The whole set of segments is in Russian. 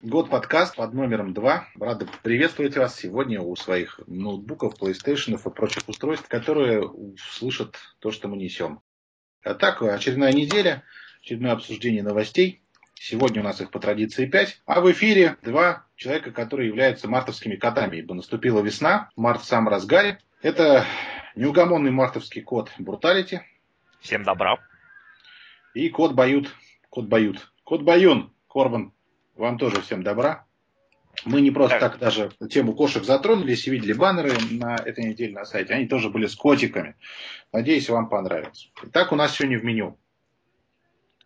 Год подкаст под номером 2. Рада приветствовать вас сегодня у своих ноутбуков, PlayStation и прочих устройств, которые слышат то, что мы несем. А так, очередная неделя, очередное обсуждение новостей. Сегодня у нас их по традиции 5. А в эфире два человека, которые являются мартовскими котами, ибо наступила весна, март в самом разгаре. Это неугомонный мартовский кот Бруталити. Всем добра. И кот Бают. Кот Бают. Кот Баюн. Корбан вам тоже всем добра. Мы не просто так. так даже тему кошек затронулись и видели баннеры на этой неделе на сайте. Они тоже были с котиками. Надеюсь, вам понравится. Итак, у нас сегодня в меню.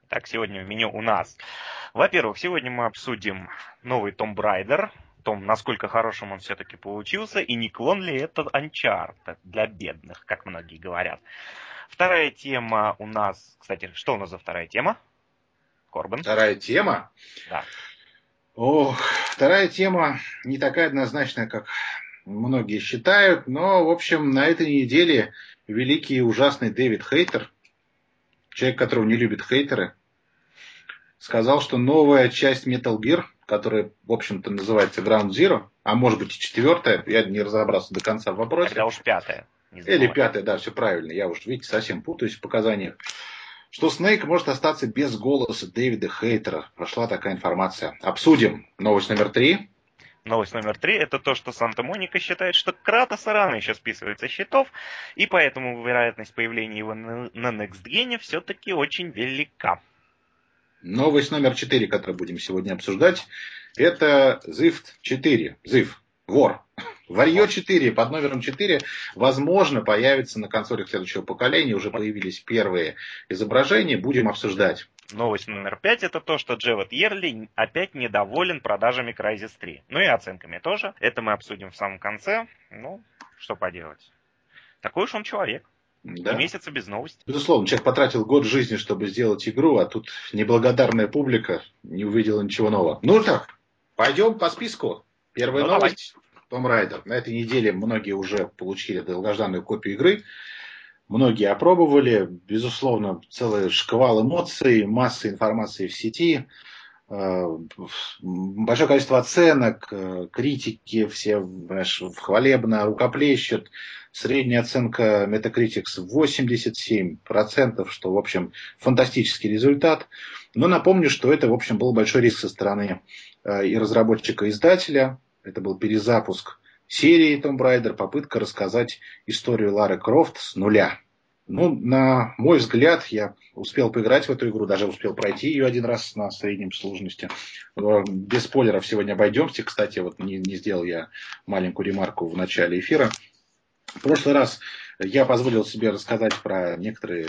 Так, сегодня в меню у нас. Во-первых, сегодня мы обсудим новый Том Брайдер. Том, насколько хорошим он все-таки получился, и не клон ли это Uncharted для бедных, как многие говорят. Вторая тема у нас, кстати, что у нас за вторая тема? Корбан. Вторая тема? Да. Ох, вторая тема не такая однозначная, как многие считают, но, в общем, на этой неделе великий и ужасный Дэвид Хейтер, человек, которого не любят хейтеры, сказал, что новая часть Metal Gear, которая, в общем-то, называется Ground Zero, а может быть и четвертая, я не разобрался до конца в вопросе. Тогда уж пятая. Или пятая, да, все правильно. Я уж, видите, совсем путаюсь в показаниях что Снейк может остаться без голоса Дэвида Хейтера. Прошла такая информация. Обсудим. Новость номер три. Новость номер три – это то, что Санта-Моника считает, что Кратоса рано еще списывается счетов, и поэтому вероятность появления его на, на Next Gen все-таки очень велика. Новость номер четыре, которую будем сегодня обсуждать, это Zift 4. Zift. Вор. Варье 4 под номером 4, возможно, появится на консолях следующего поколения. Уже появились первые изображения. Будем обсуждать. Новость номер 5 это то, что Джевет Ерли опять недоволен продажами Crysis 3. Ну и оценками тоже. Это мы обсудим в самом конце. Ну, что поделать. Такой уж он человек. Да. Месяца без новостей. Безусловно, человек потратил год жизни, чтобы сделать игру, а тут неблагодарная публика не увидела ничего нового. Ну так, пойдем по списку. Первая ну, новость. Том Райдер. На этой неделе многие уже получили долгожданную копию игры. Многие опробовали. Безусловно, целый шквал эмоций, масса информации в сети. Э, большое количество оценок, э, критики все знаешь, хвалебно рукоплещут. Средняя оценка Metacritics 87%, что, в общем, фантастический результат. Но напомню, что это, в общем, был большой риск со стороны э, и разработчика, и издателя. Это был перезапуск серии Tomb Raider, попытка рассказать историю Лары Крофт с нуля. Ну, на мой взгляд, я успел поиграть в эту игру, даже успел пройти ее один раз на среднем сложности. Э, без спойлеров сегодня обойдемся. Кстати, вот не, не сделал я маленькую ремарку в начале эфира. В прошлый раз я позволил себе рассказать про некоторые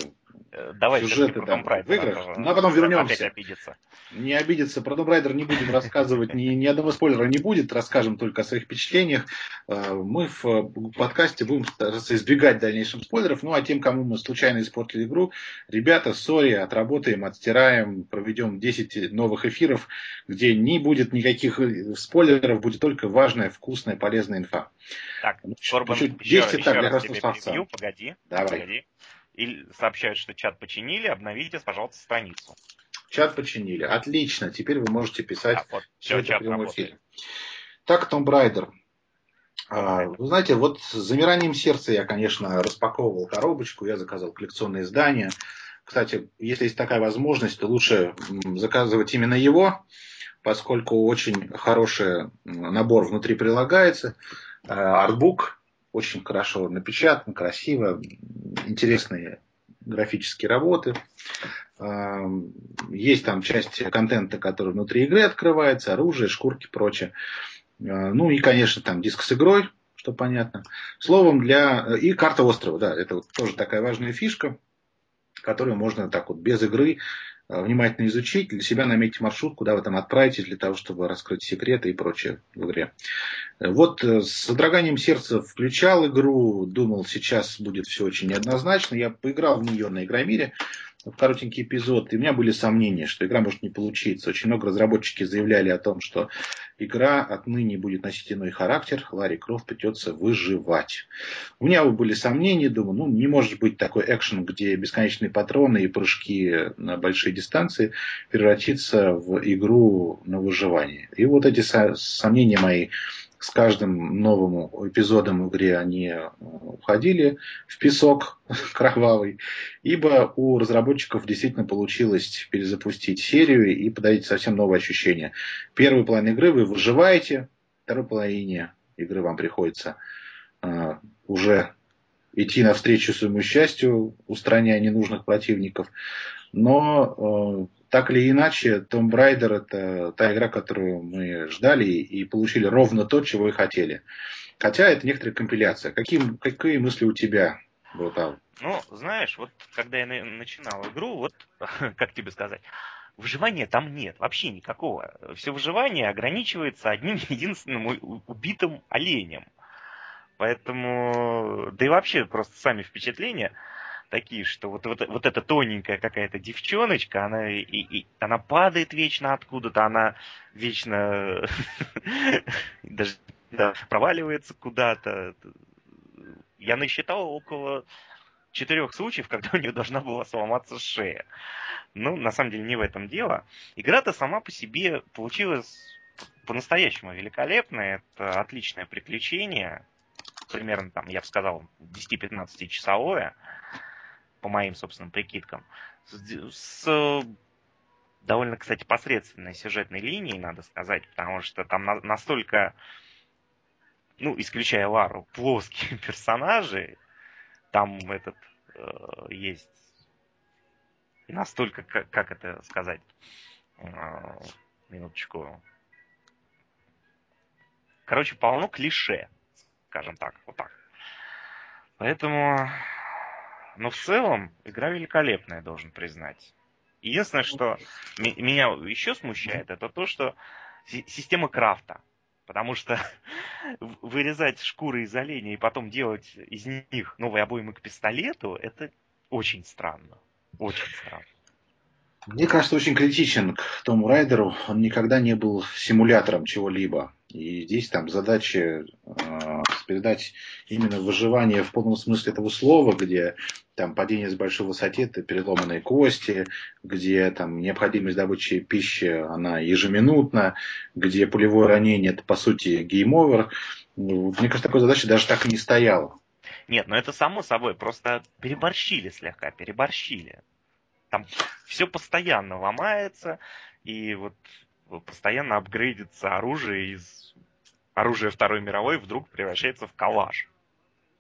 давай сюжеты да, в играх. Ну, а потом вернемся. обидеться. Не обидеться. Про Tomb Raider не будем рассказывать, ни, ни одного спойлера не будет. Расскажем только о своих впечатлениях. Э, мы в э, подкасте будем стараться избегать дальнейших спойлеров. Ну, а тем, кому мы случайно испортили игру, ребята, сори, отработаем, отстираем, проведем 10 новых эфиров, где не будет никаких спойлеров, будет только важная, вкусная, полезная инфа. Так, Корбан, еще, еще, еще так, раз тебе перебью, погоди, Давай. погоди и сообщают, что чат починили, обновите, пожалуйста, страницу. Чат починили. Отлично. Теперь вы можете писать а, вот, все, чат в эфире. Так, Том Брайдер. Вы знаете, вот с замиранием сердца я, конечно, распаковывал коробочку, я заказал коллекционное издание. Кстати, если есть такая возможность, то лучше заказывать именно его, поскольку очень хороший набор внутри прилагается. А, артбук очень хорошо напечатан, красиво, интересные графические работы. Есть там часть контента, который внутри игры открывается, оружие, шкурки, прочее. Ну и, конечно, там диск с игрой, что понятно. Словом, для... И карта острова, да, это вот тоже такая важная фишка, которую можно так вот без игры внимательно изучить, для себя наметить маршрут, куда вы там отправитесь, для того, чтобы раскрыть секреты и прочее в игре. Э, вот э, с содроганием сердца включал игру, думал, сейчас будет все очень неоднозначно. Я поиграл в нее на Игромире, коротенький эпизод, и у меня были сомнения, что игра может не получиться. Очень много разработчики заявляли о том, что игра отныне будет носить иной характер. Ларри Крофт придется выживать. У меня были сомнения, думаю, ну, не может быть такой экшен, где бесконечные патроны и прыжки на большие дистанции превратиться в игру на выживание. И вот эти сомнения мои с каждым новым эпизодом в игре они э, уходили в песок кровавый, ибо у разработчиков действительно получилось перезапустить серию и подарить совсем новые ощущения. Первую половину игры вы выживаете, второй половине игры вам приходится э, уже идти навстречу своему счастью, устраняя ненужных противников. Но э, так или иначе, Tomb Raider это та игра, которую мы ждали и получили ровно то, чего и хотели. Хотя это некоторая компиляция. Какие, какие мысли у тебя, Брутал? Ну, знаешь, вот когда я начинал игру, вот, как тебе сказать, выживания там нет, вообще никакого. Все выживание ограничивается одним единственным убитым оленем. Поэтому, да и вообще просто сами впечатления – такие, что вот, вот, вот эта тоненькая какая-то девчоночка, она, и, и, она падает вечно откуда-то, она вечно даже да, проваливается куда-то. Я насчитал около четырех случаев, когда у нее должна была сломаться шея. Ну, на самом деле, не в этом дело. Игра-то сама по себе получилась по-настоящему великолепная. Это отличное приключение. Примерно, там, я бы сказал, 10-15 часовое по моим собственным прикидкам, с, с довольно, кстати, посредственной сюжетной линией, надо сказать, потому что там на, настолько, ну, исключая Лару, плоские персонажи, там этот э, есть настолько, как, как это сказать, э, минуточку, короче, полно клише, скажем так, вот так. Поэтому но в целом игра великолепная, должен признать. Единственное, что меня еще смущает, это то, что система крафта. Потому что вырезать шкуры из оленя и потом делать из них новые обоймы к пистолету, это очень странно. Очень странно. Мне кажется, очень критичен к Тому Райдеру. Он никогда не был симулятором чего-либо. И здесь там задача э, передать именно выживание в полном смысле этого слова, где там падение с большой высоты, это переломанные кости, где там необходимость добычи пищи, она ежеминутна, где пулевое ранение, это по сути game over. Мне кажется, такой задачи даже так и не стояла. Нет, ну это само собой, просто переборщили слегка, переборщили. Там все постоянно ломается, и вот постоянно апгрейдится оружие из оружия Второй мировой вдруг превращается в калаш.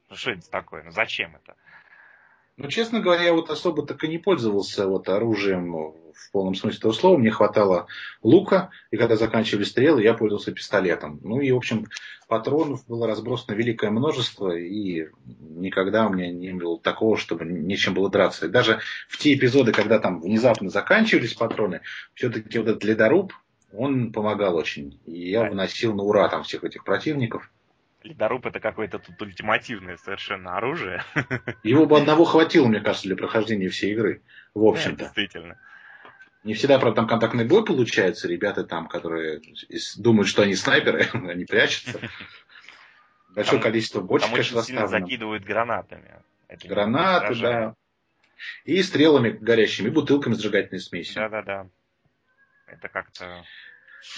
Ну что это такое? Ну зачем это? Ну, честно говоря, я вот особо так и не пользовался вот оружием в полном смысле этого слова. Мне хватало лука, и когда заканчивали стрелы, я пользовался пистолетом. Ну и, в общем, патронов было разбросано великое множество, и никогда у меня не было такого, чтобы нечем было драться. И даже в те эпизоды, когда там внезапно заканчивались патроны, все-таки вот этот ледоруб, он помогал очень. И я выносил на ура там всех этих противников. Ледоруб это какое-то тут ультимативное совершенно оружие. Его бы одного хватило, мне кажется, для прохождения всей игры. В общем-то. Да, действительно. Не всегда, правда, там контактный бой получается. Ребята там, которые думают, что они снайперы, они прячутся. Большое там, количество бочек, там очень сильно закидывают гранатами. Это Гранаты, да. И стрелами горящими, и бутылками сжигательной смеси. Да-да-да. Это как-то...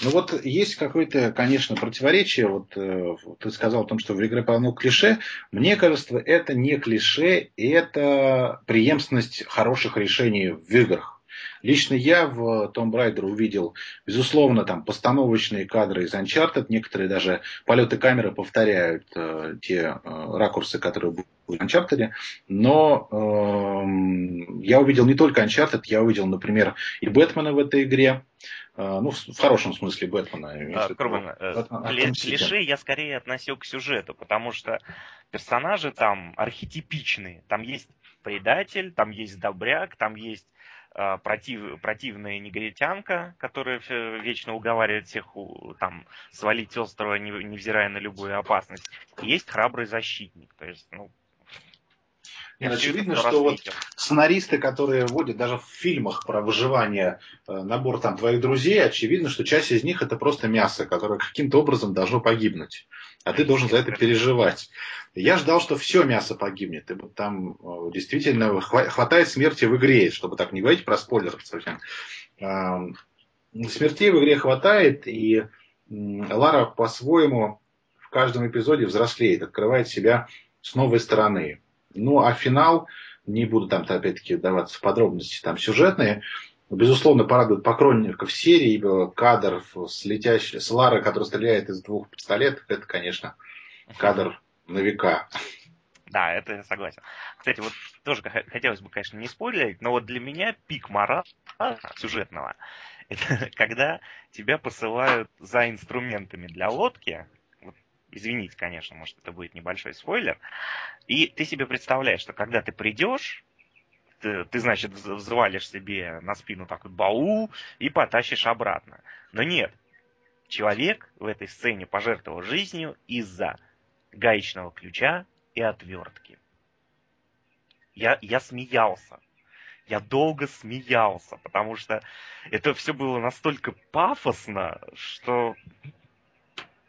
Ну вот есть какое-то, конечно, противоречие. Вот э, ты сказал о том, что в игре полно клише. Мне кажется, это не клише, это преемственность хороших решений в играх. Лично я в Tomb Raider увидел, безусловно, там постановочные кадры из Uncharted, некоторые даже полеты камеры повторяют э, те э, ракурсы, которые были в Uncharted, но э, я увидел не только Uncharted, я увидел, например, и Бэтмена в этой игре, э, ну, в, в хорошем смысле Бэтмена. Крубан, э, клише я скорее относил к сюжету, потому что персонажи там архетипичные. Там есть предатель, там есть добряк, там есть против, противная негритянка, которая вечно уговаривает всех там свалить острова, невзирая на любую опасность. Есть храбрый защитник. То есть, ну, Нет, очевидно, что вот сценаристы, которые вводят даже в фильмах про выживание э, набор там твоих друзей, очевидно, что часть из них это просто мясо, которое каким-то образом должно погибнуть. А ты должен за это переживать. Я ждал, что все мясо погибнет. И там э, действительно хватает смерти в игре, чтобы так не говорить про спойлеры совсем. Смертей в игре хватает, и Лара по-своему в каждом эпизоде взрослеет, открывает себя с новой стороны. Ну, а финал, не буду там опять-таки даваться в подробности, там сюжетные, безусловно, порадует поклонников серии, кадр с летящей, с Ларой, который стреляет из двух пистолетов, это, конечно, кадр на века. Да, это я согласен. Кстати, вот тоже хотелось бы, конечно, не спойлерить, но вот для меня пик морала сюжетного это когда тебя посылают за инструментами для лодки, извините, конечно, может это будет небольшой спойлер, и ты себе представляешь, что когда ты придешь, ты, ты, значит, взвалишь себе на спину такой баул и потащишь обратно. Но нет, человек в этой сцене пожертвовал жизнью из-за гаечного ключа и отвертки. Я, я смеялся я долго смеялся, потому что это все было настолько пафосно, что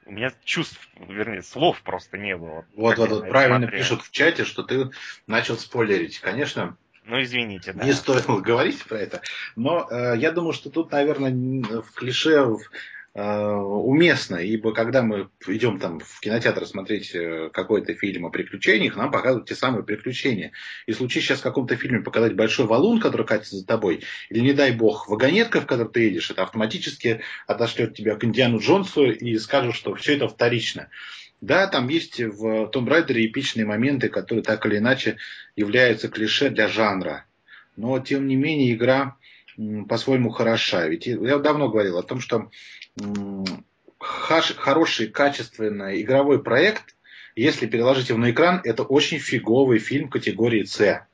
у меня чувств, вернее, слов просто не было. Вот, вот, вот правильно смотрел. пишут в чате, что ты начал спойлерить. Конечно, ну, извините, да. Не стоило говорить про это. Но э, я думаю, что тут, наверное, в клише, в уместно, ибо когда мы идем там в кинотеатр смотреть э, какой-то фильм о приключениях, нам показывают те самые приключения. И случись сейчас в каком-то фильме показать большой валун, который катится за тобой, или, не дай бог, вагонетка, в которой ты едешь, это автоматически отошлет тебя к Индиану Джонсу и скажет, что все это вторично. Да, там есть в Том Райдере эпичные моменты, которые так или иначе являются клише для жанра. Но, тем не менее, игра по-своему хороша. Ведь я давно говорил о том, что хороший, качественный игровой проект, если переложить его на экран, это очень фиговый фильм категории С.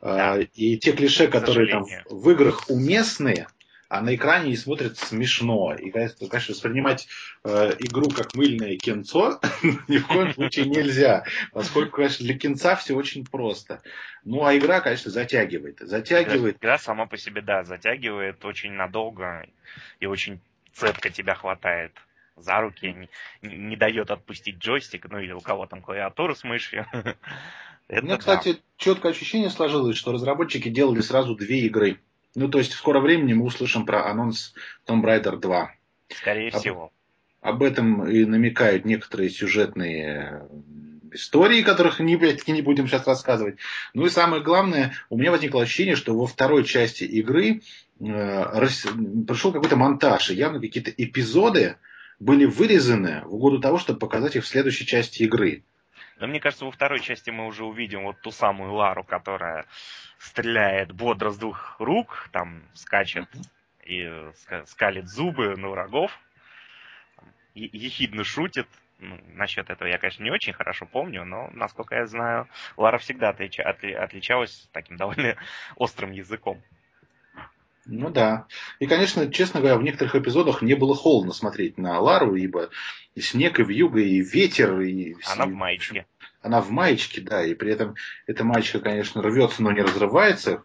Да. И те клише, которые там в играх уместные, а на экране не смотрят смешно. И, конечно, воспринимать э, игру как мыльное кинцо ни в коем случае нельзя, поскольку, конечно, для кинца все очень просто. Ну, а игра, конечно, затягивает. Затягивает. Игра сама по себе, да, затягивает очень надолго и очень цепко тебя хватает за руки, не, не дает отпустить джойстик, ну или у кого там клавиатура с мышью. Это У меня, кстати, да. четкое ощущение сложилось, что разработчики делали сразу две игры. Ну, то есть в скором времени мы услышим про анонс Tomb Raider 2. Скорее об, всего. Об этом и намекают некоторые сюжетные истории, которых не, опять-таки не будем сейчас рассказывать. Ну и самое главное, у меня возникло ощущение, что во второй части игры пришел какой-то монтаж, и явно какие-то эпизоды были вырезаны в угоду того, чтобы показать их в следующей части игры. Но мне кажется, во второй части мы уже увидим вот ту самую Лару, которая стреляет бодро с двух рук, там скачет и скалит зубы на врагов, ехидно шутит, ну, насчет этого я, конечно, не очень хорошо помню, но, насколько я знаю, Лара всегда отлича, отли, отличалась таким довольно острым языком. Ну да. И, конечно, честно говоря, в некоторых эпизодах не было холодно смотреть на Лару, ибо и снег, и вьюга, и ветер, и... Она в маечке. Она в маечке, да, и при этом эта маечка, конечно, рвется, но не разрывается.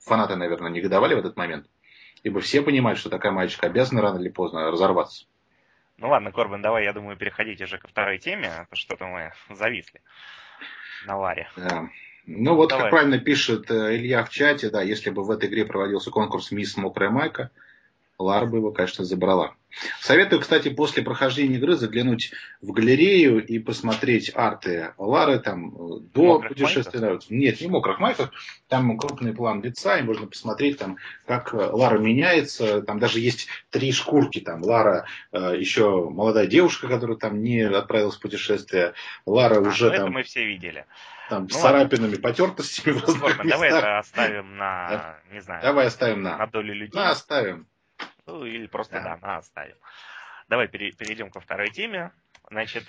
Фанаты, наверное, негодовали в этот момент. Ибо все понимают, что такая маечка обязана рано или поздно разорваться. Ну ладно, Корбин, давай, я думаю, переходить уже ко второй теме, а то что-то мы зависли на Ларе. Да. Ну вот, давай. как правильно пишет э, Илья в чате, да, если бы в этой игре проводился конкурс «Мисс Мокрая Майка», Лара бы его, конечно, забрала. Советую, кстати, после прохождения игры заглянуть в галерею и посмотреть арты Лары там э, до мокрых путешествия. Майков? Нет, не мокрых майков. Там крупный план лица, и можно посмотреть, там, как э, Лара меняется. Там даже есть три шкурки. Там Лара э, еще молодая девушка, которая там не отправилась в путешествие. Лара а, уже ну, там... Это мы все видели. Там, ну, с царапинами, потертостями. Ладно, давай это оставим на, не знаю. Давай оставим на. На долю людей. На, оставим. Ну, или просто, да, да оставим. Давай перейдем ко второй теме. Значит,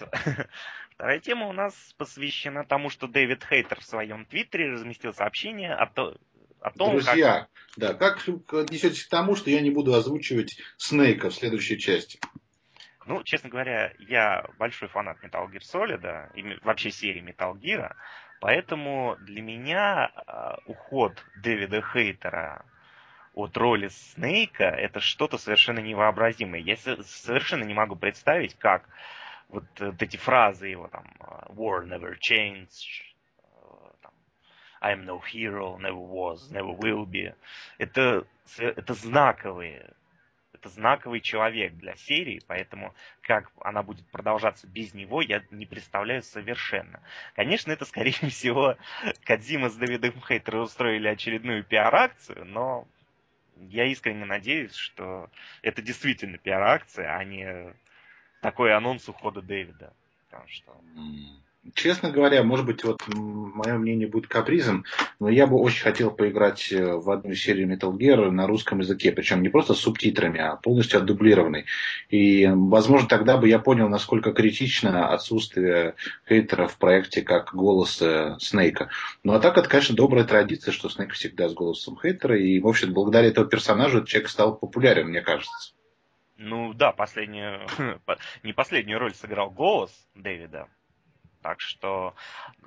вторая тема у нас посвящена тому, что Дэвид Хейтер в своем твиттере разместил сообщение о, то, о том, Друзья, как... да, как отнесетесь к тому, что я не буду озвучивать Снейка в следующей части? Ну, честно говоря, я большой фанат Metal Gear Solid, и вообще серии Metal Gear, Поэтому для меня э, уход Дэвида Хейтера от роли Снейка это что-то совершенно невообразимое. Я совершенно не могу представить, как вот, вот эти фразы его там War never changed, I'm no hero, never was, never will be. Это, это знаковые, это знаковый человек для серии, поэтому как она будет продолжаться без него, я не представляю совершенно. Конечно, это, скорее всего, Кадзима с Давидом Хейтером устроили очередную пиар-акцию, но я искренне надеюсь, что это действительно пиар-акция, а не такой анонс ухода Дэвида. Потому что... Честно говоря, может быть, вот мое мнение будет капризом, но я бы очень хотел поиграть э, в одну серию Metal Gear на русском языке, причем не просто с субтитрами, а полностью отдублированной. И, возможно, тогда бы я понял, насколько критично отсутствие хейтера в проекте как голоса Снейка. Ну, а так, это, конечно, добрая традиция, что Снейк всегда с голосом хейтера, и, в общем, благодаря этому персонажу этот человек стал популярен, мне кажется. Ну да, последнюю, не последнюю роль сыграл голос Дэвида, так что,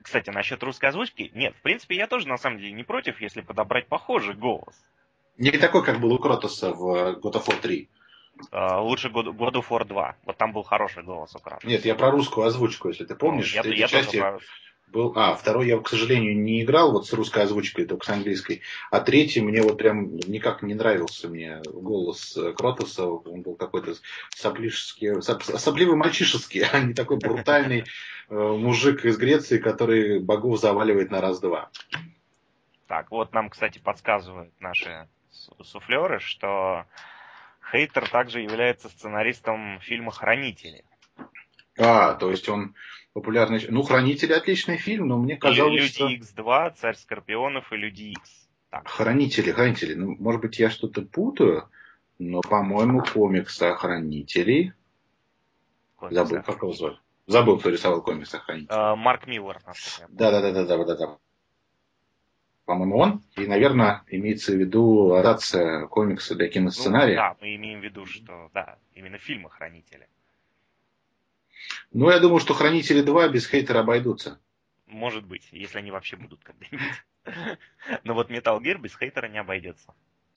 кстати, насчет русской озвучки, нет, в принципе, я тоже на самом деле не против, если подобрать похожий голос. Не такой, как был у Кротоса в God of War 3. Uh, лучше God, God of War 2. Вот там был хороший голос у Кратоса. Нет, я про русскую озвучку, если ты помнишь. Ну, я, я части... тоже про был... А, второй я, к сожалению, не играл вот с русской озвучкой, только с английской. А третий мне вот прям никак не нравился мне голос э, Кротоса. Он был какой-то соплишеский, сопливый мальчишеский, а не такой брутальный э, мужик из Греции, который богов заваливает на раз-два. Так, вот нам, кстати, подсказывают наши суфлеры, что Хейтер также является сценаристом фильма «Хранители». А, то есть он популярный... Ну, «Хранители» отличный фильм, но мне казалось, Люди что... X2, «Царь Скорпионов» и «Люди X». Так. «Хранители», «Хранители». Ну, может быть, я что-то путаю, но, по-моему, комикс о «Хранителей». Комикс Забыл, как его звали. Забыл, кто рисовал комикс о «Хранителей». Uh, Марк Миллер. Да-да-да-да-да-да. По-моему, он. И, наверное, имеется в виду адаптация комикса для киносценария. Ну, да, мы имеем в виду, что, да, именно фильмы «Хранители». Ну, я думаю, что Хранители 2 без хейтера обойдутся. Может быть, если они вообще будут когда-нибудь. Но вот Metal Gear без хейтера не обойдется.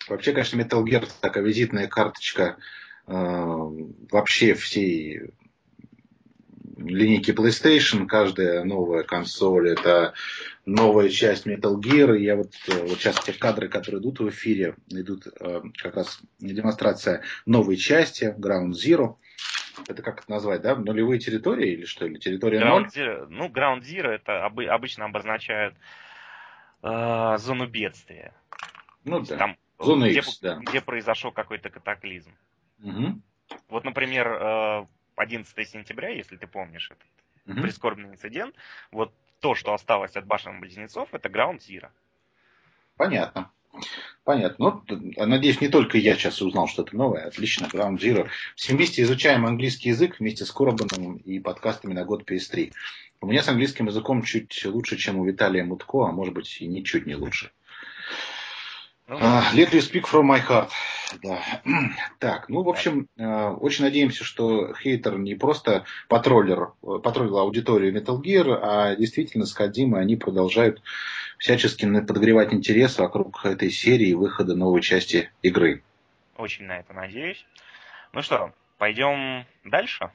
Вообще, конечно, Metal Gear такая визитная карточка э, вообще всей линейки PlayStation. Каждая новая консоль это новая часть Metal Gear. Я вот, э, вот сейчас те кадры, которые идут в эфире, идут э, как раз демонстрация новой части Ground Zero это как это назвать, да? Нулевые территории или что? Или территория Ground 0? Zero, ну, Ground Zero это об, обычно обозначают э, зону бедствия. Ну да. Там, Зона где, X, да. Где произошел какой-то катаклизм. Угу. Вот, например, 11 э, сентября, если ты помнишь этот угу. прискорбный инцидент, вот то, что осталось от башен близнецов, это Ground Zero. Понятно. Понятно. Ну, надеюсь, не только я сейчас узнал что-то новое. Отлично, Ground Zero. Все вместе изучаем английский язык вместе с Коробаном и подкастами на год PS3. У меня с английским языком чуть лучше, чем у Виталия Мутко, а может быть и ничуть не лучше. Uh, let you speak from my heart. Да. Так, ну, в общем, uh, очень надеемся, что хейтер не просто патрулер, патрулил аудиторию Metal Gear, а действительно с Кадимой они продолжают всячески подогревать интерес вокруг этой серии выхода новой части игры. Очень на это надеюсь. Ну что, пойдем дальше?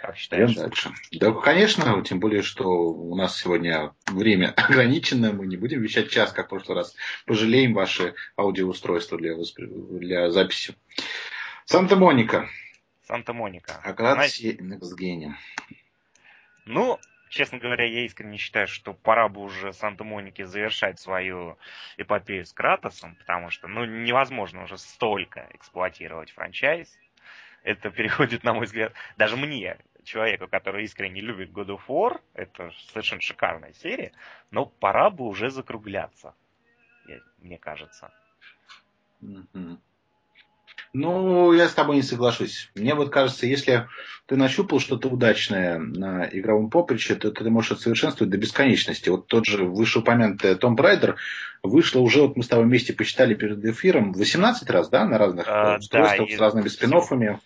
Как считаешь? Дальше. Да, конечно, тем более, что у нас сегодня время ограничено, мы не будем вещать час, как в прошлый раз. Пожалеем ваши аудиоустройства для, восп... для записи. Санта-Моника. Санта-Моника. Next Gen. Ну, честно говоря, я искренне считаю, что пора бы уже Санта-Монике завершать свою эпопею с Кратосом, потому что ну, невозможно уже столько эксплуатировать франчайз. Это переходит, на мой взгляд, даже мне, человеку, который искренне любит God of War, это совершенно шикарная серия, но пора бы уже закругляться, мне кажется. Mm-hmm. Ну, я с тобой не соглашусь. Мне вот кажется, если ты нащупал что-то удачное на игровом поприще, то ты можешь совершенствовать до бесконечности. Вот тот же вышеупомянутый Том Брайдер вышло уже, вот мы с тобой вместе посчитали перед эфиром, 18 раз, да, на разных а, устройствах да, с разными спин -оффами.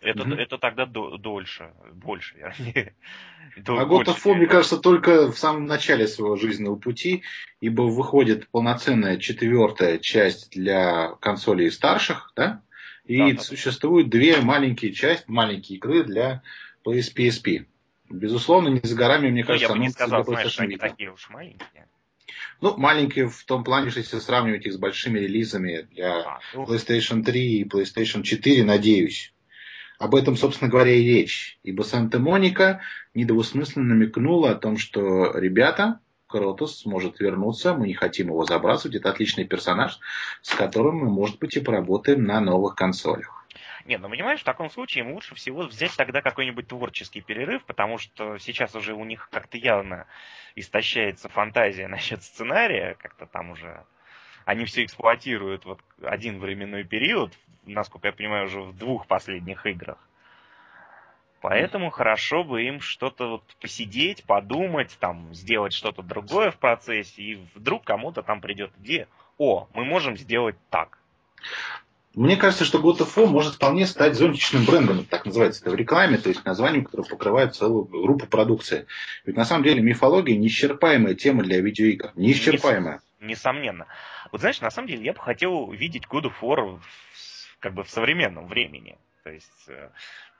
Это, угу. это тогда до, дольше, больше, вернее. А War, мне кажется, только в самом начале своего жизненного пути, ибо выходит полноценная четвертая часть для консолей старших, да? И да, да, существует две маленькие части, маленькие игры для PSP. Безусловно, не за горами, мне кажется, ну, я бы не сказал, знаешь, они такие уж маленькие. Ну, маленькие в том плане, что если сравнивать их с большими релизами для а, ну... PlayStation 3 и PlayStation 4, надеюсь. Об этом, собственно говоря, и речь. Ибо Санта-Моника недвусмысленно намекнула о том, что ребята, Кротос сможет вернуться, мы не хотим его забрасывать, это отличный персонаж, с которым мы, может быть, и поработаем на новых консолях. Не, ну понимаешь, в таком случае им лучше всего взять тогда какой-нибудь творческий перерыв, потому что сейчас уже у них как-то явно истощается фантазия насчет сценария, как-то там уже они все эксплуатируют вот один временной период, насколько я понимаю, уже в двух последних играх. Поэтому хорошо бы им что-то вот посидеть, подумать, там, сделать что-то другое в процессе, и вдруг кому-то там придет идея, о, мы можем сделать так. Мне кажется, что God of War может вполне стать зонтичным брендом, так называется это в рекламе, то есть названием, которое покрывает целую группу продукции. Ведь на самом деле мифология неисчерпаемая тема для видеоигр. Неисчерпаемая. Несомненно. Вот знаешь, на самом деле я бы хотел видеть God of War в, как бы в современном времени. То есть э,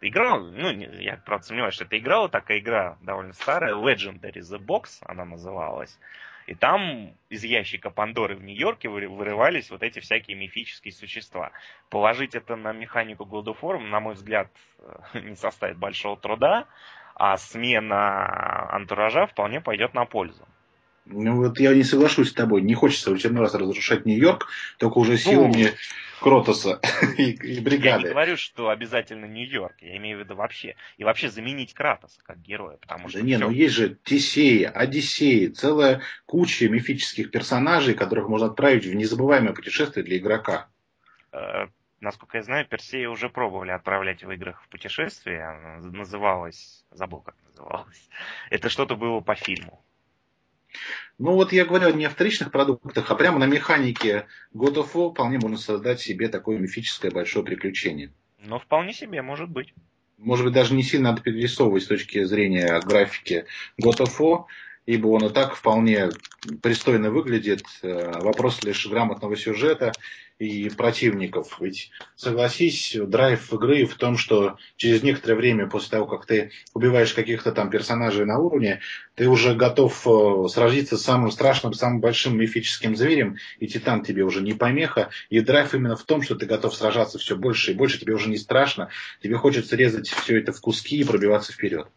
игра, ну, я правда сомневаюсь, что это игра, вот такая игра довольно старая, Legendary The Box она называлась. И там из ящика Пандоры в Нью-Йорке вырывались вот эти всякие мифические существа. Положить это на механику God of War, на мой взгляд, не составит большого труда, а смена антуража вполне пойдет на пользу. Ну вот я не соглашусь с тобой. Не хочется в очередной раз разрушать Нью-Йорк, только уже силами ну, Кротоса и, и бригады. Я не говорю, что обязательно Нью-Йорк. Я имею в виду вообще. И вообще заменить Кратоса как героя. Потому что да не, все... ну есть же Тесеи, Одиссеи, целая куча мифических персонажей, которых можно отправить в незабываемое путешествие для игрока. Э, насколько я знаю, Персея уже пробовали отправлять в играх в путешествие. Она называлась... Забыл, как называлась. Это что-то было по фильму. Ну вот я говорю не о вторичных продуктах, а прямо на механике God of War вполне можно создать себе такое мифическое большое приключение. Ну, вполне себе, может быть. Может быть, даже не сильно надо перерисовывать с точки зрения графики God of War, ибо он и так вполне пристойно выглядит. Э, вопрос лишь грамотного сюжета и противников. Ведь, согласись, драйв игры в том, что через некоторое время после того, как ты убиваешь каких-то там персонажей на уровне, ты уже готов э, сразиться с самым страшным, самым большим мифическим зверем, и Титан тебе уже не помеха. И драйв именно в том, что ты готов сражаться все больше и больше, тебе уже не страшно, тебе хочется резать все это в куски и пробиваться вперед.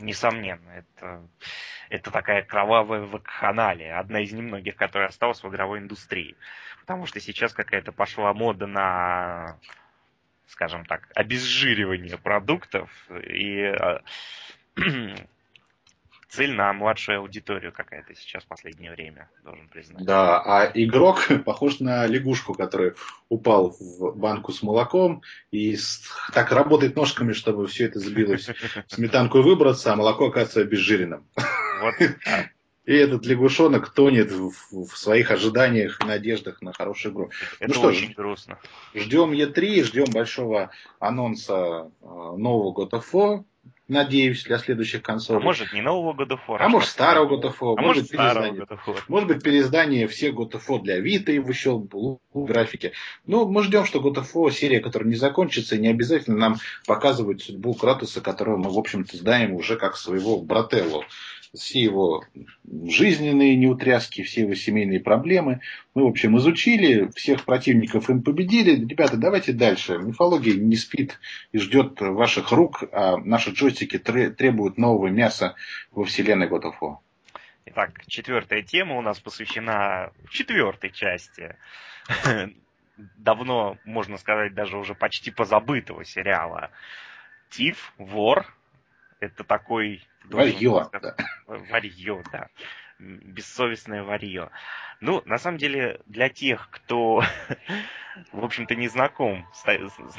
Несомненно, это это такая кровавая вакханалия, одна из немногих, которая осталась в игровой индустрии. Потому что сейчас какая-то пошла мода на, скажем так, обезжиривание продуктов и э, цель на младшую аудиторию какая-то сейчас в последнее время, должен признать. Да, а игрок похож на лягушку, который упал в банку с молоком и так работает ножками, чтобы все это забилось в сметанку и выбраться, а молоко оказывается обезжиренным. Вот. И этот лягушонок тонет в, в своих ожиданиях и надеждах на хорошую игру. Это ну что очень ж, грустно. Ждем E3, ждем большого анонса э, нового God of War надеюсь, для следующих консолей. А может, не нового God of War. А, а может, старого God of War. А может, старого God of War. Может быть, переиздание всех God of War для Vita и в еще в графике. Ну, мы ждем, что God of War, серия, которая не закончится, и не обязательно нам показывать судьбу Кратоса, которого мы, в общем-то, знаем уже как своего брателло все его жизненные неутряски, все его семейные проблемы. Мы, в общем, изучили, всех противников им победили. Ребята, давайте дальше. Мифология не спит и ждет ваших рук, а наши джойстики требуют нового мяса во вселенной God of War. Итак, четвертая тема у нас посвящена четвертой части давно, можно сказать, даже уже почти позабытого сериала Тиф, Вор. Это такой Варье. Да. Варье, да. Бессовестное варье. Ну, на самом деле, для тех, кто, в общем-то, не знаком с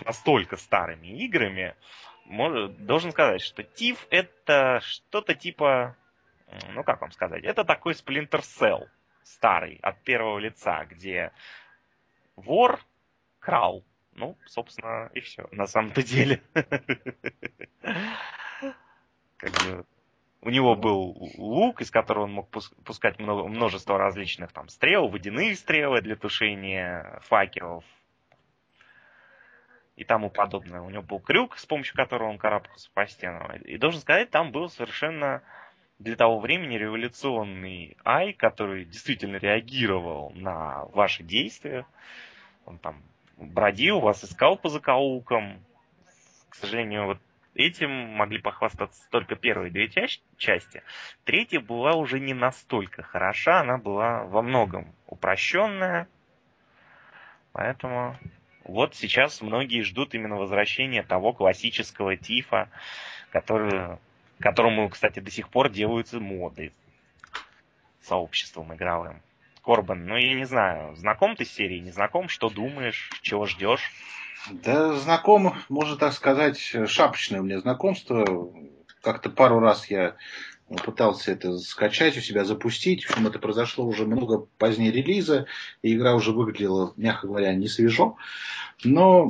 настолько старыми играми, должен сказать, что Тиф это что-то типа, ну как вам сказать, это такой Splinter Cell старый, от первого лица, где вор крал Ну, собственно, и все. На самом-то деле. Как бы у него был лук, из которого он мог пускать множество различных там стрел, водяные стрелы для тушения факелов и тому подобное. У него был крюк, с помощью которого он карабкался по стенам. И должен сказать, там был совершенно для того времени революционный ай, который действительно реагировал на ваши действия. Он там бродил, вас искал по закоулкам. К сожалению, вот Этим могли похвастаться только первые две части. Третья была уже не настолько хороша, она была во многом упрощенная. Поэтому вот сейчас многие ждут именно возвращения того классического тифа, который, которому, кстати, до сих пор делаются моды сообществом игровым. Корбан, ну я не знаю, знаком ты с серией, не знаком, что думаешь, чего ждешь? Да, знаком, можно так сказать, шапочное у меня знакомство. Как-то пару раз я пытался это скачать у себя, запустить. В общем, это произошло уже много позднее релиза, и игра уже выглядела, мягко говоря, не свежо. Но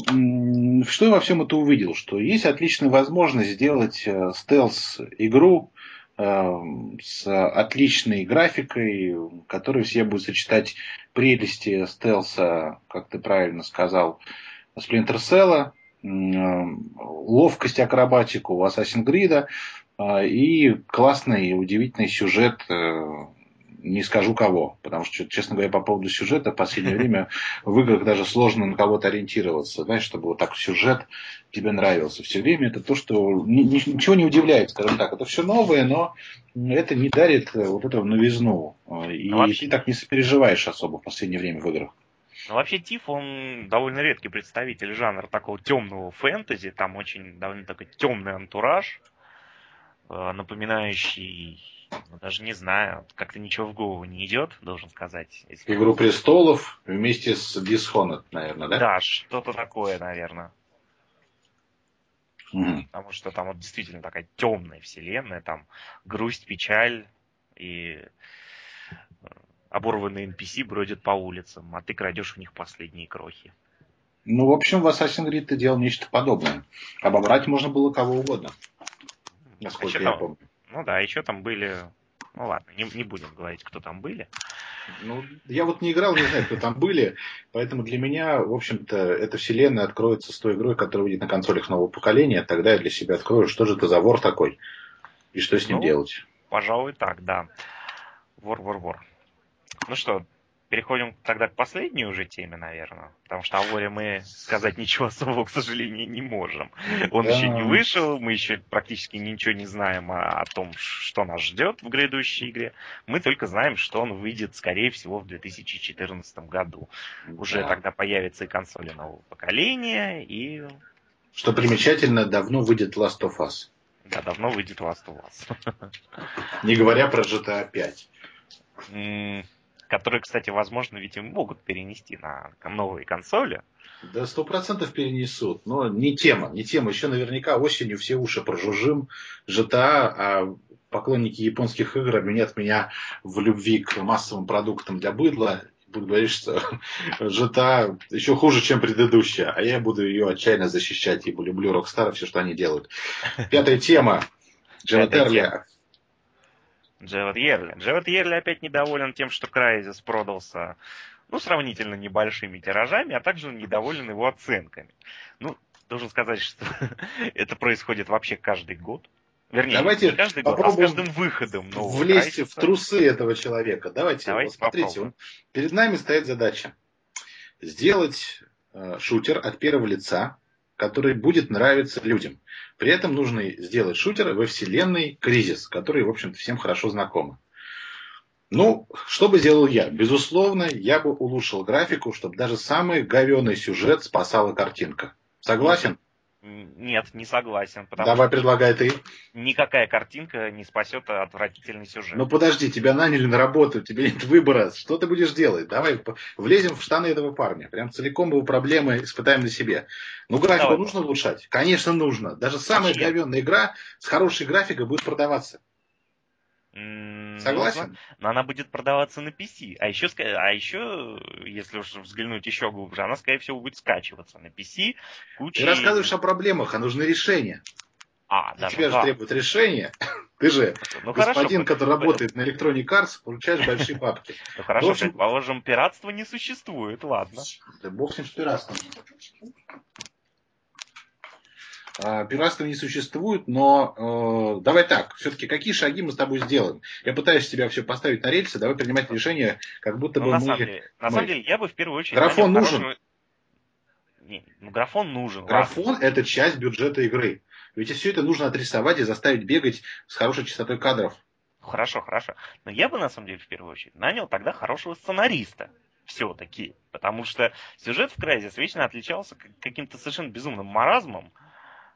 что я во всем это увидел? Что есть отличная возможность сделать э, стелс-игру э, с отличной графикой, которая все будет сочетать прелести стелса, как ты правильно сказал, Splinter Cell, ловкость акробатику у Assassin's Creed а, и классный и удивительный сюжет э, не скажу кого, потому что, честно говоря, по поводу сюжета в последнее время в играх даже сложно на кого-то ориентироваться, знаешь, чтобы вот так сюжет тебе нравился все время. Это то, что ничего не удивляет, скажем так. Это все новое, но это не дарит э, вот эту новизну. И ну, вообще... ты так не сопереживаешь особо в последнее время в играх. Ну, вообще, Тиф, он довольно редкий представитель жанра такого темного фэнтези. Там очень довольно такой темный антураж, э, напоминающий, ну, даже не знаю, как-то ничего в голову не идет, должен сказать. Если... Игру престолов вместе с Dishonored, наверное, да? Да, что-то такое, наверное. Потому что там вот действительно такая темная вселенная, там грусть, печаль и оборванные NPC бродят по улицам, а ты крадешь у них последние крохи. Ну, в общем, в Assassin's Creed ты делал нечто подобное. Обобрать можно было кого угодно. Насколько а я там, помню. Ну да, еще там были... Ну ладно, не, не будем говорить, кто там были. Ну, я вот не играл, не знаю, кто там были, поэтому для меня, в общем-то, эта вселенная откроется с той игрой, которая выйдет на консолях нового поколения, тогда я для себя открою, что же это за вор такой, и что с ним ну, делать. Пожалуй, так, да. Вор, вор, вор. Ну что, переходим тогда к последней уже теме, наверное. Потому что о Воре мы сказать ничего особого, к сожалению, не можем. Он да. еще не вышел, мы еще практически ничего не знаем о, о том, что нас ждет в грядущей игре. Мы только знаем, что он выйдет, скорее всего, в 2014 году. Да. Уже тогда появятся и консоли нового поколения, и... Что примечательно, давно выйдет Last of Us. Да, давно выйдет Last of Us. Не говоря про GTA 5 которые, кстати, возможно, ведь и могут перенести на новые консоли. Да, сто процентов перенесут. Но не тема, не тема. Еще наверняка осенью все уши прожужжим. GTA, а поклонники японских игр обвинят меня в любви к массовым продуктам для быдла. Буду говорить, что GTA еще хуже, чем предыдущая. А я буду ее отчаянно защищать, ибо люблю Rockstar, все, что они делают. Пятая тема. Джерри Джевет Ерли. Джевет Ерли опять недоволен тем, что Крайзис продался ну, сравнительно небольшими тиражами, а также недоволен его оценками. Ну, должен сказать, что это происходит вообще каждый год. Вернее, Давайте не каждый год, а с каждым выходом влезть Крайзиса. в трусы этого человека. Давайте, Давайте вот, смотрите, он, перед нами стоит задача сделать э, шутер от первого лица, который будет нравиться людям. При этом нужно сделать шутер во вселенной Кризис, который, в общем-то, всем хорошо знакомы. Ну, что бы сделал я? Безусловно, я бы улучшил графику, чтобы даже самый говеный сюжет спасала картинка. Согласен? Нет, не согласен. Давай предлагай ты. Никакая картинка не спасет отвратительный сюжет. Ну подожди, тебя наняли на работу, тебе нет выбора. Что ты будешь делать? Давай влезем в штаны этого парня. Прям целиком его проблемы испытаем на себе. Ну графику Давай. нужно улучшать? Конечно нужно. Даже самая говенная игра с хорошей графикой будет продаваться. Согласен? Но, она будет продаваться на PC. А еще, а еще, если уж взглянуть еще глубже, она, скорее всего, будет скачиваться на PC. Кучей... Ты рассказываешь о проблемах, а нужны решения. А, да. Тебя же требует решения. Ты же ну, господин, хорошо, который работает на Electronic Arts, получаешь большие бабки. Ну хорошо, общем... предположим, пиратства не существует, ладно. Да бог с ним с пиратством. А, пиратства не существует, но э, давай так, все-таки какие шаги мы с тобой сделаем? Я пытаюсь тебя все поставить на рельсы, давай принимать решение, как будто ну, бы на мы... Самом деле, на самом деле, я бы в первую очередь... Графон нужен. Хорошего... Не, ну, графон нужен. Графон ладно. это часть бюджета игры. Ведь все это нужно отрисовать и заставить бегать с хорошей частотой кадров. Хорошо, хорошо. Но я бы на самом деле в первую очередь нанял тогда хорошего сценариста все-таки. Потому что сюжет в Crysis вечно отличался каким-то совершенно безумным маразмом.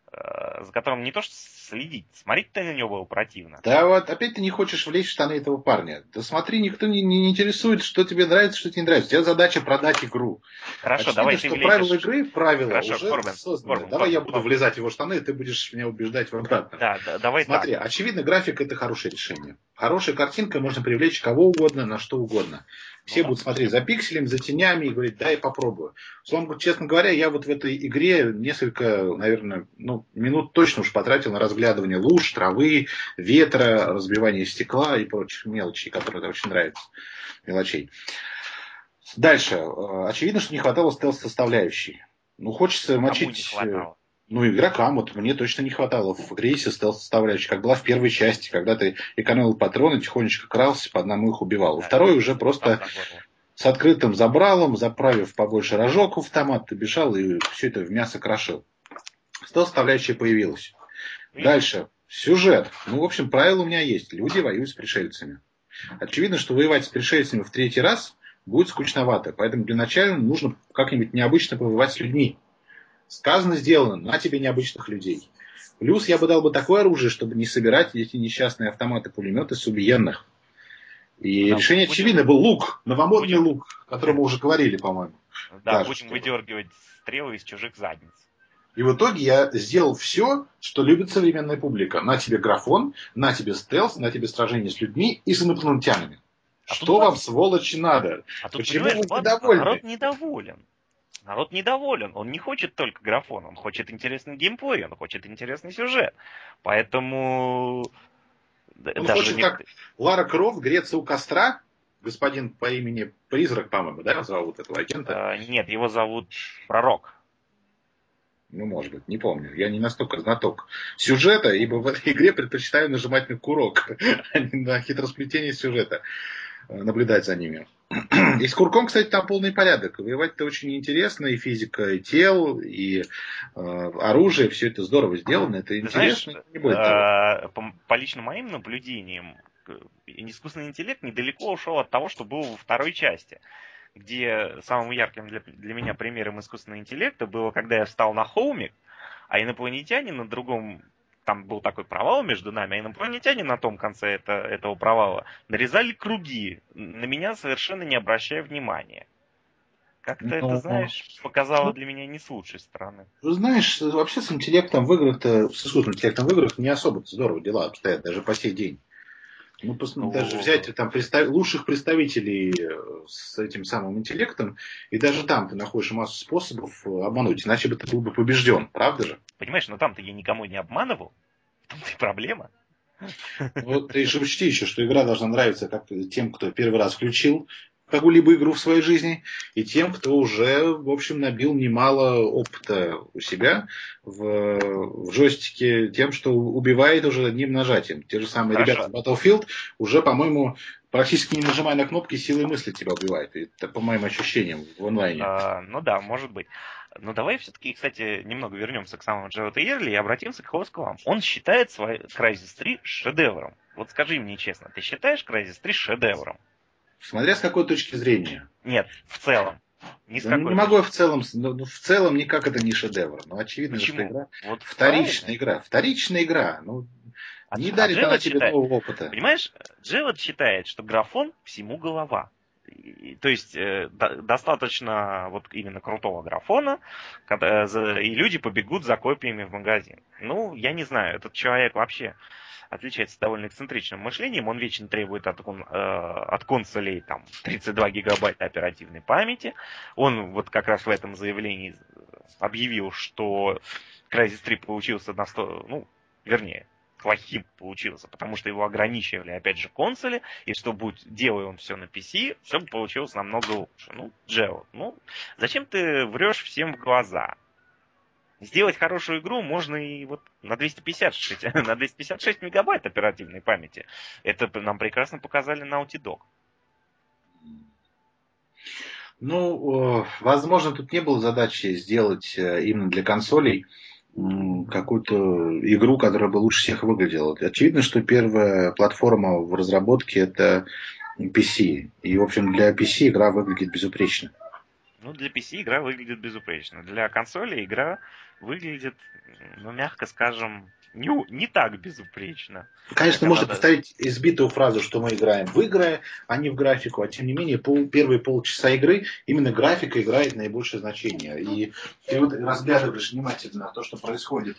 Э, за которым не то что следить, смотреть-то на него было противно. Да вот опять ты не хочешь влезть в штаны этого парня. Да смотри, никто не, не интересует, что тебе нравится, что тебе не нравится. У тебя задача продать игру. Хорошо, Очевидно, давай что ты правила игры, правила Хорошо, уже Корбин, созданы. Корбин, давай Корбин, я буду Корбин. влезать в его штаны, и ты будешь меня убеждать в обратном. Да, да, давай Смотри, так. очевидно, график это хорошее решение. Хорошая картинка можно привлечь кого угодно, на что угодно. Все будут смотреть за пикселями, за тенями и говорить, дай попробую. Словом, честно говоря, я вот в этой игре несколько, наверное, ну, минут точно уж потратил на разглядывание луж, травы, ветра, разбивание стекла и прочих мелочей, которые мне очень нравятся. Мелочей. Дальше. Очевидно, что не хватало стелс-составляющей. Ну, хочется мочить... Ну, игрокам, вот мне точно не хватало в рейсе стелс-составляющей, как была в первой части, когда ты экономил патроны, тихонечко крался, по одному их убивал. Во второй уже просто с открытым забралом, заправив побольше рожок в автомат, ты бежал и все это в мясо крошил. Стелс-составляющая появилась. Дальше. Сюжет. Ну, в общем, правило у меня есть. Люди воюют с пришельцами. Очевидно, что воевать с пришельцами в третий раз будет скучновато. Поэтому для начала нужно как-нибудь необычно повоевать с людьми. Сказано, сделано. На тебе необычных людей. Плюс я бы дал бы такое оружие, чтобы не собирать эти несчастные автоматы-пулеметы с убиенных. И да, решение будем... очевидно был лук, новомодный будем... лук, о котором мы уже говорили, по-моему. Да, Даже, будем что... выдергивать стрелы из чужих задниц. И в итоге я сделал все, что любит современная публика. На тебе графон, на тебе стелс, на тебе сражение с людьми и с инопланетянами. А что вам, сволочи, надо? А тут, Почему вы недовольны? Народ недоволен. Народ недоволен. Он не хочет только графон, он хочет интересный геймплей, он хочет интересный сюжет. Поэтому... Он даже хочет, не... как Лара Крофт греться у костра, господин по имени Призрак, по-моему, да, зовут этого агента? А, нет, его зовут Пророк. Ну, может быть, не помню. Я не настолько знаток сюжета, ибо в этой игре предпочитаю нажимать на курок, а не на хитросплетение сюжета, э, наблюдать за ними. И с курком, кстати, там полный порядок. Воевать-то очень интересно, и физика и тел, и э, оружие, все это здорово сделано, это интересно. Знаешь, не будет э, по, по лично моим наблюдениям, искусственный интеллект недалеко ушел от того, что было во второй части где самым ярким для, для меня примером искусственного интеллекта было, когда я встал на холмик, а инопланетяне на другом там был такой провал между нами, а инопланетяне на том конце это, этого провала нарезали круги, на меня совершенно не обращая внимания. Как-то ну, это, знаешь, показало ну, для меня не с лучшей стороны. Ну, знаешь, вообще с интеллектом в играх-то, с искусственным интеллектом в играх не особо здорово дела обстоят, даже по сей день. Ну, ну, даже взять там представ... лучших представителей э, с этим самым интеллектом, и даже там ты находишь массу способов э, обмануть, иначе бы ты был бы побежден, правда же? Понимаешь, но там-то я никому не обманывал, там и проблема. Вот ты же учти еще, что игра должна нравиться как тем, кто первый раз включил, какую-либо игру в своей жизни, и тем, кто уже, в общем, набил немало опыта у себя в, в джойстике тем, что убивает уже одним нажатием. Те же самые Хорошо. ребята в Battlefield уже, по-моему, практически не нажимая на кнопки, силой мысли тебя убивает. Это по моим ощущениям в онлайне. А, ну да, может быть. Но давай все-таки, кстати, немного вернемся к самому Джоута Ерли и обратимся к Хосквам. Он считает свой Crysis 3 шедевром. Вот скажи мне честно, ты считаешь Crysis 3 шедевром? Смотря с какой точки зрения. Нет, в целом. Не, да, не могу в целом, ну, ну, в целом никак это не шедевр. Но очевидно, Почему? что игра вот вторичная игра. Вторичная игра. Ну, а, не а дарит она тебе считает, нового опыта. Понимаешь, Джевод считает, что графон всему голова. То есть э, достаточно вот именно крутого графона, когда, э, и люди побегут за копиями в магазин. Ну, я не знаю, этот человек вообще отличается довольно эксцентричным мышлением. Он вечно требует от, э, от консолей там, 32 гигабайта оперативной памяти. Он вот как раз в этом заявлении объявил, что Crysis 3 получился на 100, ну, вернее, плохим получился, потому что его ограничивали, опять же, консоли, и что будет, делая он все на PC, все бы получилось намного лучше. Ну, Джео, ну, зачем ты врешь всем в глаза? Сделать хорошую игру можно и вот на 256, на 256 мегабайт оперативной памяти. Это нам прекрасно показали Naughty Dog. Ну, возможно, тут не было задачи сделать э, именно для консолей какую-то игру, которая бы лучше всех выглядела. Очевидно, что первая платформа в разработке это PC. И, в общем, для PC игра выглядит безупречно. Ну, для PC игра выглядит безупречно. Для консоли игра выглядит, ну, мягко скажем, не, не так безупречно. Конечно, можно надо... повторить избитую фразу, что мы играем в игры, а не в графику, а тем не менее пол, первые полчаса игры именно графика играет наибольшее значение. И ты вот разглядываешь внимательно то, что происходит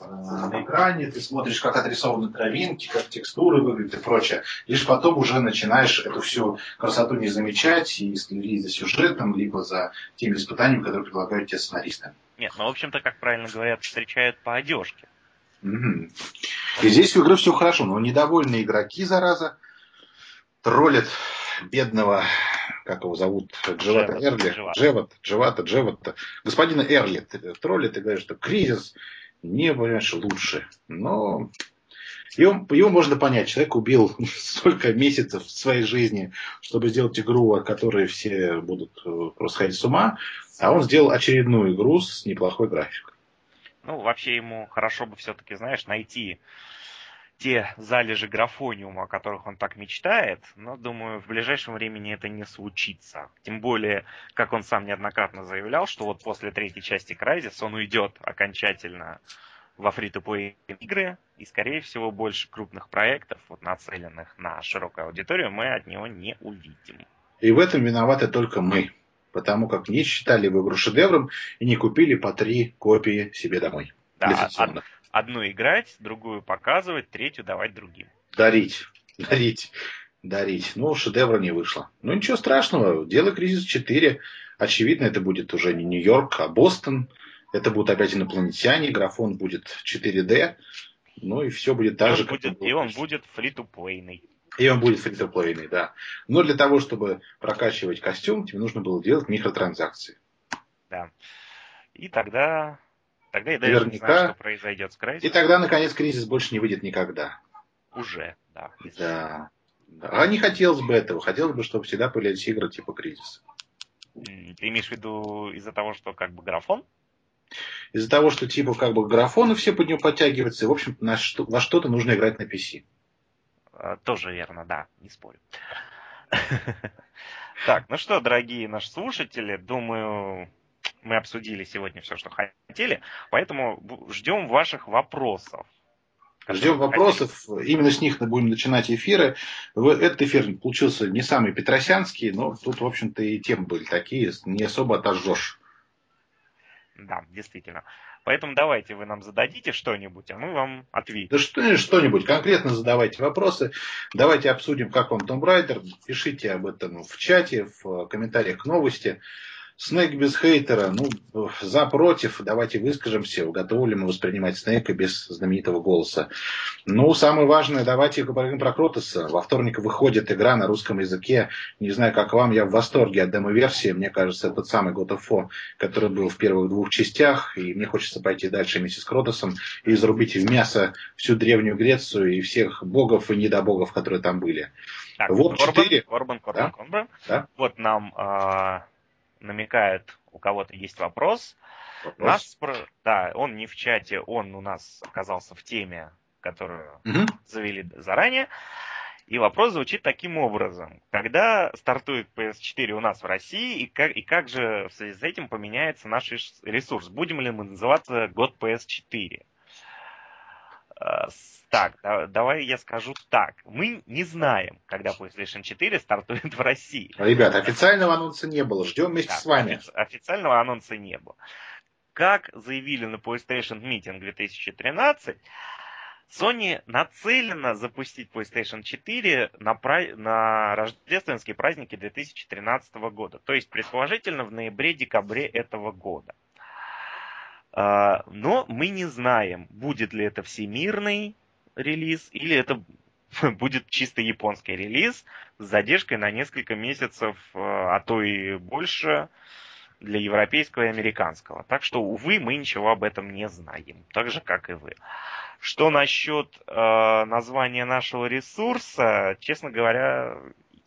Э, на экране, ты смотришь, как отрисованы травинки, как текстуры выглядят и прочее. Лишь потом уже начинаешь эту всю красоту не замечать и следить за сюжетом, либо за теми испытаниями, которые предлагают тебе сценаристы. Нет, ну, в общем-то, как правильно говорят, встречают по одежке. Угу. И здесь у игры все хорошо, но недовольные игроки, зараза, троллят бедного, как его зовут, Джевата Эрли, Джеват, Джевата, Джевата, господина Эрли, троллит и говорит, что кризис, не, понимаешь, лучше. Но его, его можно понять. Человек убил столько месяцев в своей жизни, чтобы сделать игру, от которой все будут э, просто ходить с ума. А он сделал очередную игру с неплохой графикой. Ну, вообще ему хорошо бы все-таки, знаешь, найти те залежи графониума, о которых он так мечтает, но, думаю, в ближайшем времени это не случится. Тем более, как он сам неоднократно заявлял, что вот после третьей части Crysis он уйдет окончательно во фри-то-плей игры, и, скорее всего, больше крупных проектов, вот, нацеленных на широкую аудиторию, мы от него не увидим. И в этом виноваты только мы, потому как не считали в игру шедевром и не купили по три копии себе домой. Да, одну играть, другую показывать, третью давать другим. Дарить, дарить, дарить. Ну, шедевра не вышло. Ну, ничего страшного. Дело кризис 4. Очевидно, это будет уже не Нью-Йорк, а Бостон. Это будут опять инопланетяне, графон будет 4D. Ну и все будет так и же, будет, как И он будет фри-то-плейный. И он будет фри-то-плейный, да. Но для того, чтобы прокачивать костюм, тебе нужно было делать микротранзакции. Да. И тогда Тогда я даже Наверняка. не знаю, что произойдет с кризисом. И тогда, наконец, кризис больше не выйдет никогда. Уже, да. Да. да. А не хотелось бы этого. Хотелось бы, чтобы всегда появлялись игры типа кризиса. Ты имеешь в виду из-за того, что как бы графон? Из-за того, что типа как бы графоны все под него подтягиваются, и, в общем, на что, во что-то нужно играть на PC. А, тоже верно, да, не спорю. Так, ну что, дорогие наши слушатели, думаю, мы обсудили сегодня все, что хотели, поэтому ждем ваших вопросов. Ждем вопросов, именно с них мы будем начинать эфиры. Этот эфир получился не самый петросянский, но тут, в общем-то, и темы были такие, не особо отожжешь. Да, действительно. Поэтому давайте вы нам зададите что-нибудь, а мы вам ответим. Да что, что-нибудь, конкретно задавайте вопросы. Давайте обсудим, как вам Tomb Raider. Пишите об этом в чате, в комментариях к новости. Снейк без хейтера, ну, за, против, давайте выскажемся, готовы ли мы воспринимать Снейка без знаменитого голоса. Ну, самое важное, давайте поговорим про Кротоса. Во вторник выходит игра на русском языке. Не знаю, как вам, я в восторге от демо-версии. Мне кажется, это тот самый God of War, который был в первых двух частях, и мне хочется пойти дальше вместе с Кротосом и зарубить в мясо всю Древнюю Грецию и всех богов и недобогов, которые там были. Так, вот Корбан, 4. Корбан, Корбан, да? Корбан. Да? Вот нам... А намекает, у кого-то есть вопрос. вопрос? Нас спро... Да, он не в чате, он у нас оказался в теме, которую угу. завели заранее. И вопрос звучит таким образом. Когда стартует PS4 у нас в России, и как, и как же в связи с этим поменяется наш ресурс? Будем ли мы называться год PS4? Э, так, давай я скажу так. Мы не знаем, когда PlayStation 4 стартует в России. Ребят, официального анонса не было. Ждем вместе да, с вами. Официального анонса не было. Как заявили на PlayStation Meeting 2013, Sony нацелена запустить PlayStation 4 на, пра... на рождественские праздники 2013 года. То есть, предположительно, в ноябре-декабре этого года. А, но мы не знаем, будет ли это всемирный релиз или это будет чисто японский релиз с задержкой на несколько месяцев, а, а то и больше для европейского и американского. Так что, увы, мы ничего об этом не знаем, так же, как и вы. Что насчет э, названия нашего ресурса, честно говоря,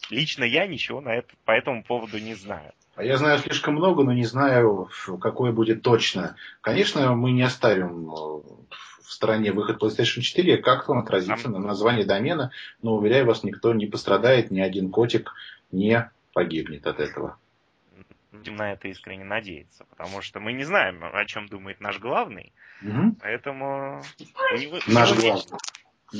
лично я ничего на это, по этому поводу не знаю. А я знаю слишком много, но не знаю, какое будет точно. Конечно, мы не оставим э, в стране выход PlayStation 4, как он отразится на названии домена, но, уверяю вас, никто не пострадает, ни один котик не погибнет от этого будем на это искренне надеяться, потому что мы не знаем, о чем думает наш главный, угу. поэтому... Наш главный.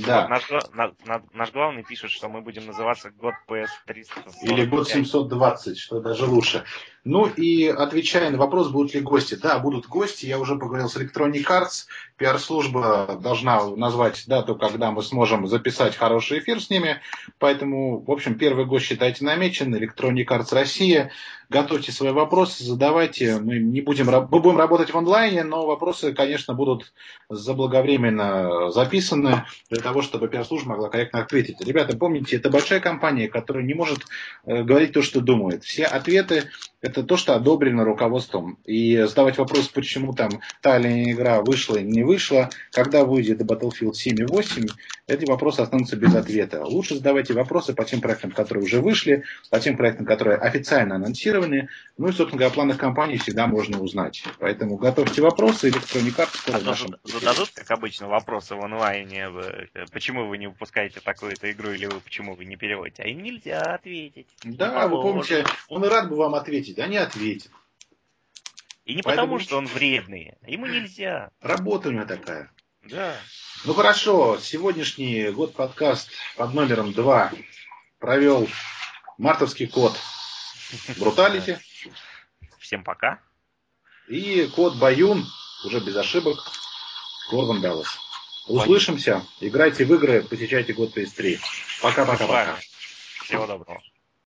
Да. Наш, наш, наш главный пишет, что мы будем называться год PS 300. Или год 720, что даже лучше. Ну и отвечая на вопрос, будут ли гости. Да, будут гости. Я уже поговорил с Electronic Arts. Пиар-служба должна назвать дату, когда мы сможем записать хороший эфир с ними. Поэтому, в общем, первый гость считайте намечен. Electronic Arts Россия. Готовьте свои вопросы, задавайте. Мы не будем, мы будем работать в онлайне, но вопросы, конечно, будут заблаговременно записаны того, чтобы пиар-служба могла корректно ответить. Ребята, помните, это большая компания, которая не может э, говорить то, что думает. Все ответы это то, что одобрено руководством. И задавать вопрос, почему там та или иная игра вышла или не вышла, когда выйдет Battlefield 7 и 8, эти вопросы останутся без ответа. Лучше задавайте вопросы по тем проектам, которые уже вышли, по тем проектам, которые официально анонсированы. Ну и, собственно говоря, о планах компании всегда можно узнать. Поэтому готовьте вопросы. А нашим... зададут, как обычно, вопросы в онлайне, почему вы не выпускаете такую-то игру, или вы почему вы не переводите, а им нельзя ответить. Да, вы помните, он и рад бы вам ответить, а не ответит. И не Поэтому... потому, что он вредный, ему нельзя. Работа у него такая. Да. Ну хорошо, сегодняшний год подкаст под номером 2 провел мартовский код Бруталити. Всем пока. И код Баюн, уже без ошибок, Корбан Даллас. Услышимся, играйте в игры, посещайте год PS3. Пока-пока-пока. Всего доброго.